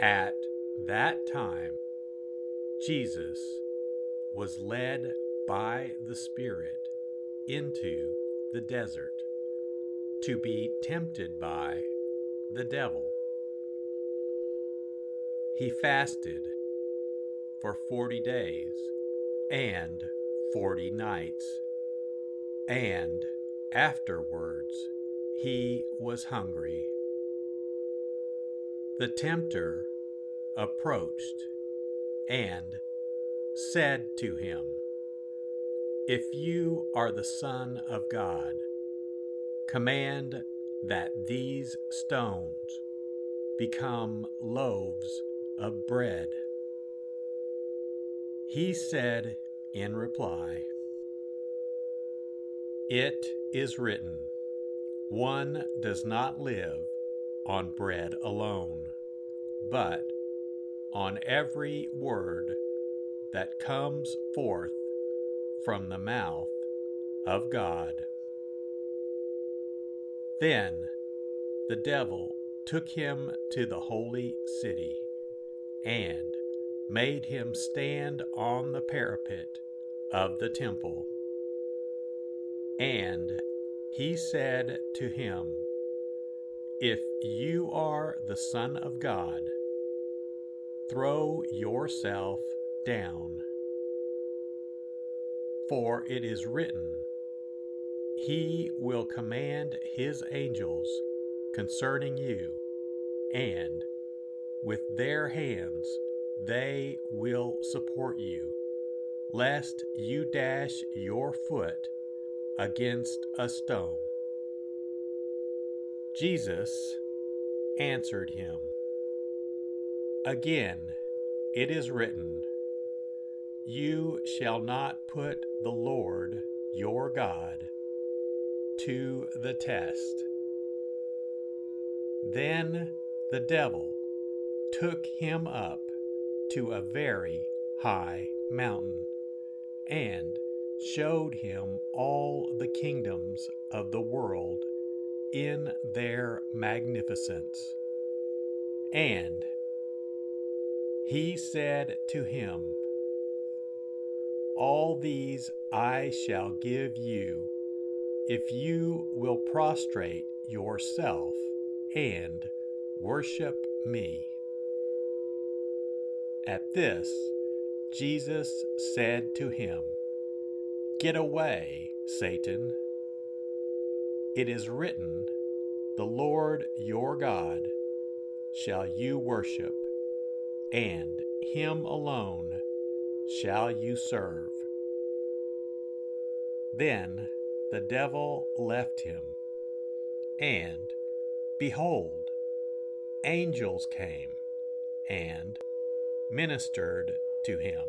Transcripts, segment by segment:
At that time, Jesus was led by the Spirit into the desert to be tempted by the devil. He fasted for forty days and forty nights, and afterwards he was hungry. The tempter approached and said to him, If you are the Son of God, command that these stones become loaves of bread. He said in reply, It is written, one does not live on bread alone, but on every word that comes forth from the mouth of God. Then the devil took him to the holy city and made him stand on the parapet of the temple. And he said to him, If you are the Son of God, throw yourself down. For it is written, He will command His angels concerning you, and with their hands they will support you, lest you dash your foot against a stone. Jesus answered him, Again, it is written, You shall not put the Lord your God to the test. Then the devil took him up to a very high mountain and showed him all the kingdoms of the world in their magnificence. And he said to him, All these I shall give you if you will prostrate yourself and worship me. At this, Jesus said to him, Get away, Satan. It is written, The Lord your God shall you worship, and him alone shall you serve. Then the devil left him, and behold, angels came and ministered to him.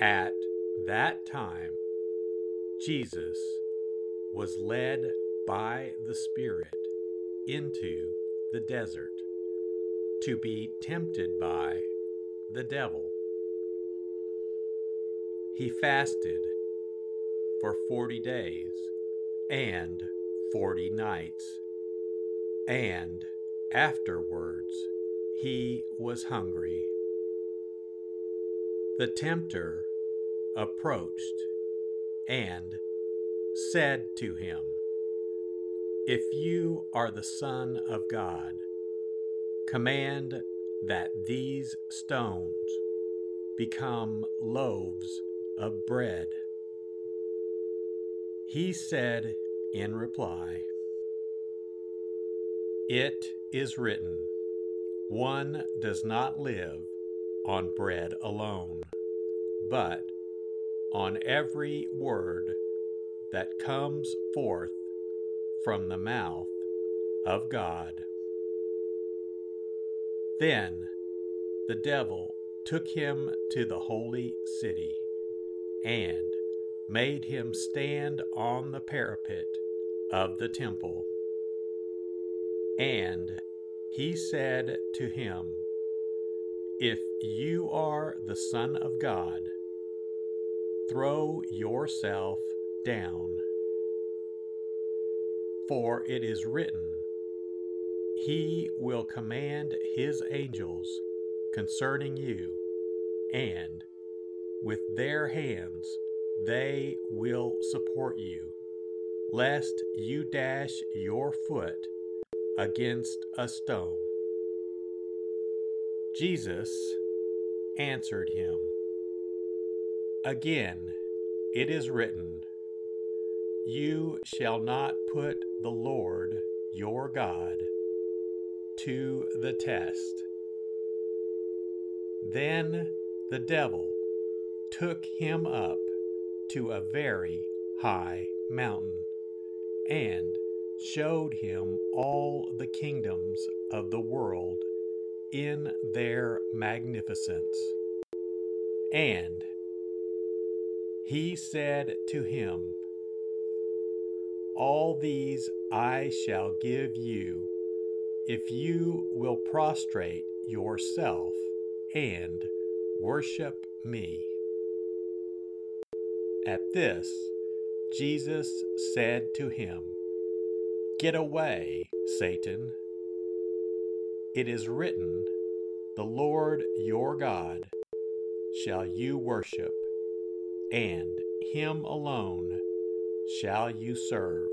At that time, Jesus was led by the Spirit into the desert to be tempted by the devil. He fasted for 40 days and 40 nights, and afterwards he was hungry. The tempter approached and said to him, If you are the Son of God, command that these stones become loaves of bread. He said in reply, It is written, one does not live on bread alone, but on every word that comes forth from the mouth of God. Then the devil took him to the holy city and made him stand on the parapet of the temple. And he said to him, if you are the Son of God, throw yourself down. For it is written, He will command His angels concerning you, and with their hands they will support you, lest you dash your foot against a stone. Jesus answered him, Again, it is written, You shall not put the Lord your God to the test. Then the devil took him up to a very high mountain and showed him all the kingdoms of the world in their magnificence. And he said to him, All these I shall give you if you will prostrate yourself and worship me. At this, Jesus said to him, Get away, Satan. It is written, The Lord your God shall you worship, and him alone shall you serve.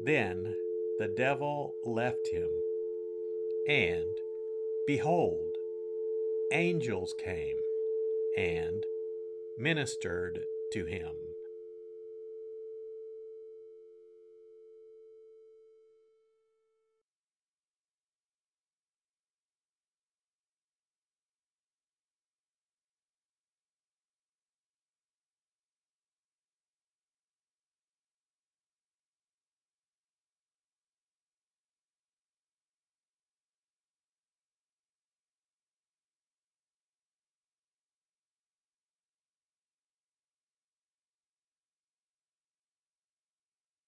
Then the devil left him, and behold, angels came and ministered to him.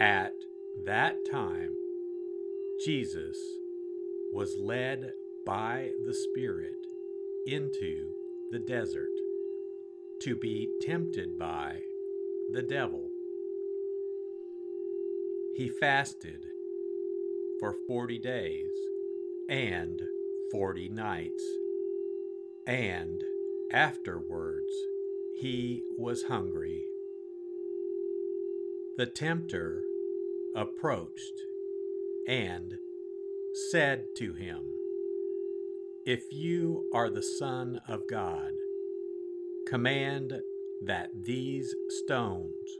At that time, Jesus was led by the Spirit into the desert to be tempted by the devil. He fasted for forty days and forty nights, and afterwards he was hungry. The tempter approached and said to him, If you are the Son of God, command that these stones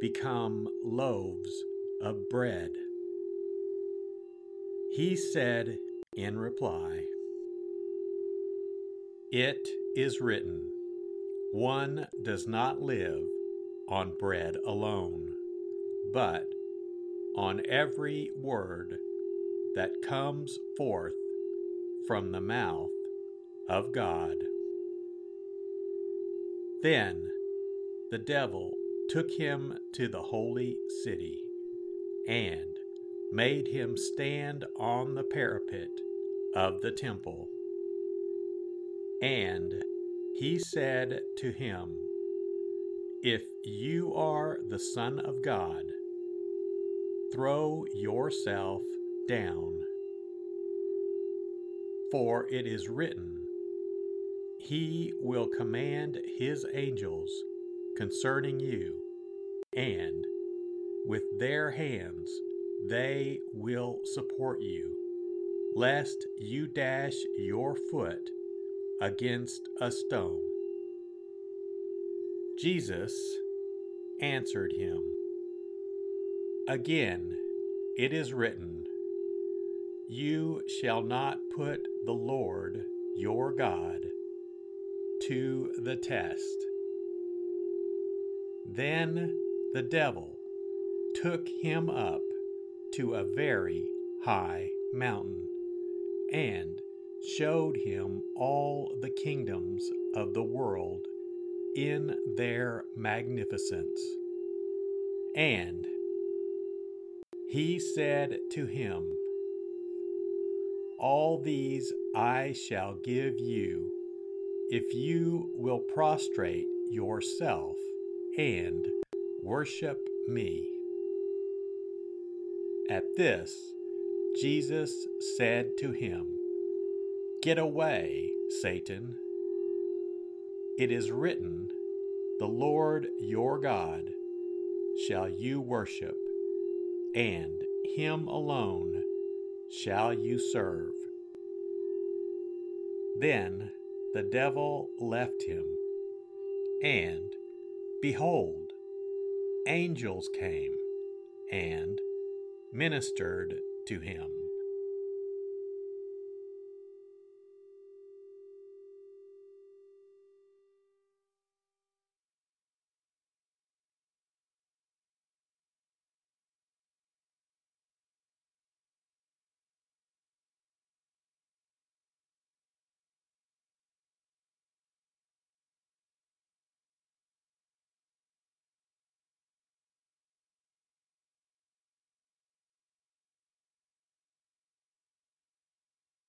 become loaves of bread. He said in reply, It is written, one does not live on bread alone, but on every word that comes forth from the mouth of God. Then the devil took him to the holy city and made him stand on the parapet of the temple. And he said to him, If you are the Son of God, throw yourself down. For it is written, He will command His angels concerning you, and with their hands they will support you, lest you dash your foot against a stone. Jesus answered him, Again, it is written, You shall not put the Lord your God to the test. Then the devil took him up to a very high mountain and showed him all the kingdoms of the world in their magnificence. And he said to him, All these I shall give you if you will prostrate yourself and worship me. At this, Jesus said to him, Get away, Satan. It is written, The Lord your God shall you worship, and him alone shall you serve. Then the devil left him, and behold, angels came and ministered to him.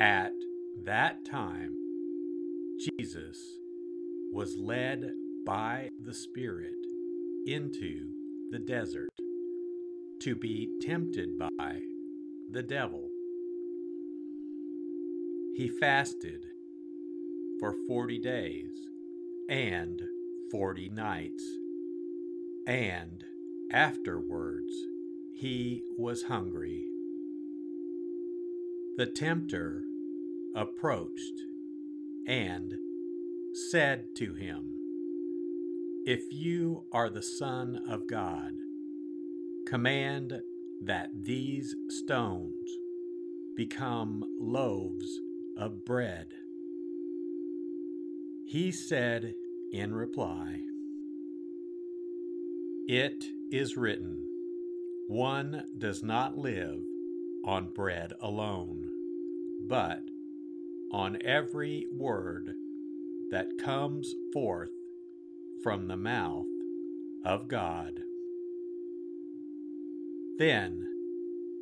At that time, Jesus was led by the Spirit into the desert to be tempted by the devil. He fasted for forty days and forty nights, and afterwards he was hungry. The tempter approached and said to him, If you are the Son of God, command that these stones become loaves of bread. He said in reply, It is written, one does not live on bread alone, but on every word that comes forth from the mouth of God. Then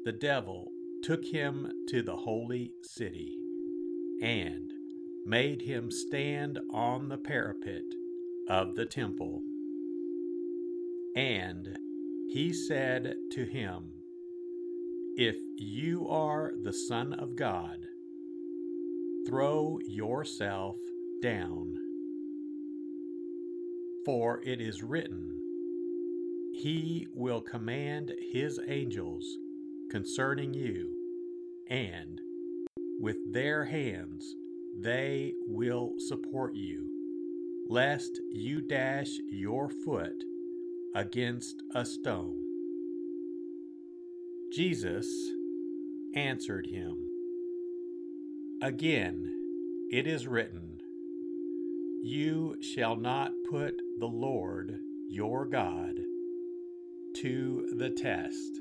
the devil took him to the holy city and made him stand on the parapet of the temple. And he said to him, If you are the Son of God, throw yourself down. For it is written, He will command His angels concerning you, and with their hands they will support you, lest you dash your foot against a stone. Jesus answered him, Again, it is written, You shall not put the Lord your God to the test.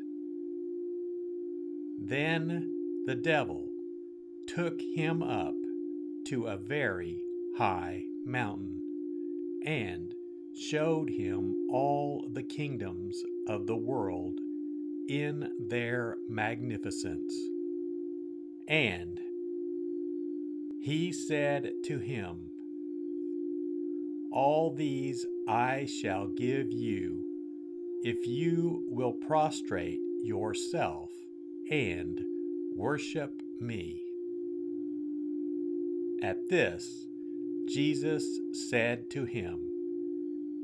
Then the devil took him up to a very high mountain and showed him all the kingdoms of the world in their magnificence. And he said to him, All these I shall give you if you will prostrate yourself and worship me. At this, Jesus said to him,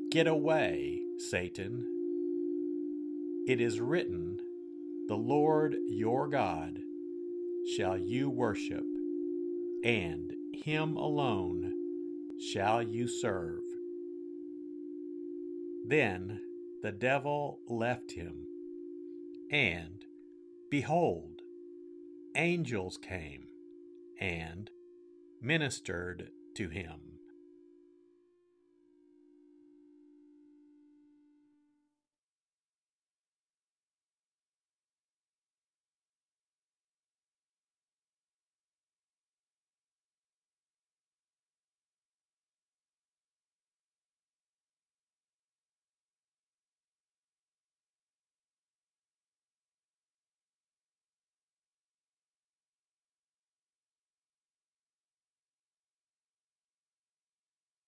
Get away, Satan. It is written, The Lord your God shall you worship, and him alone shall you serve. Then the devil left him, and behold, angels came and ministered to him.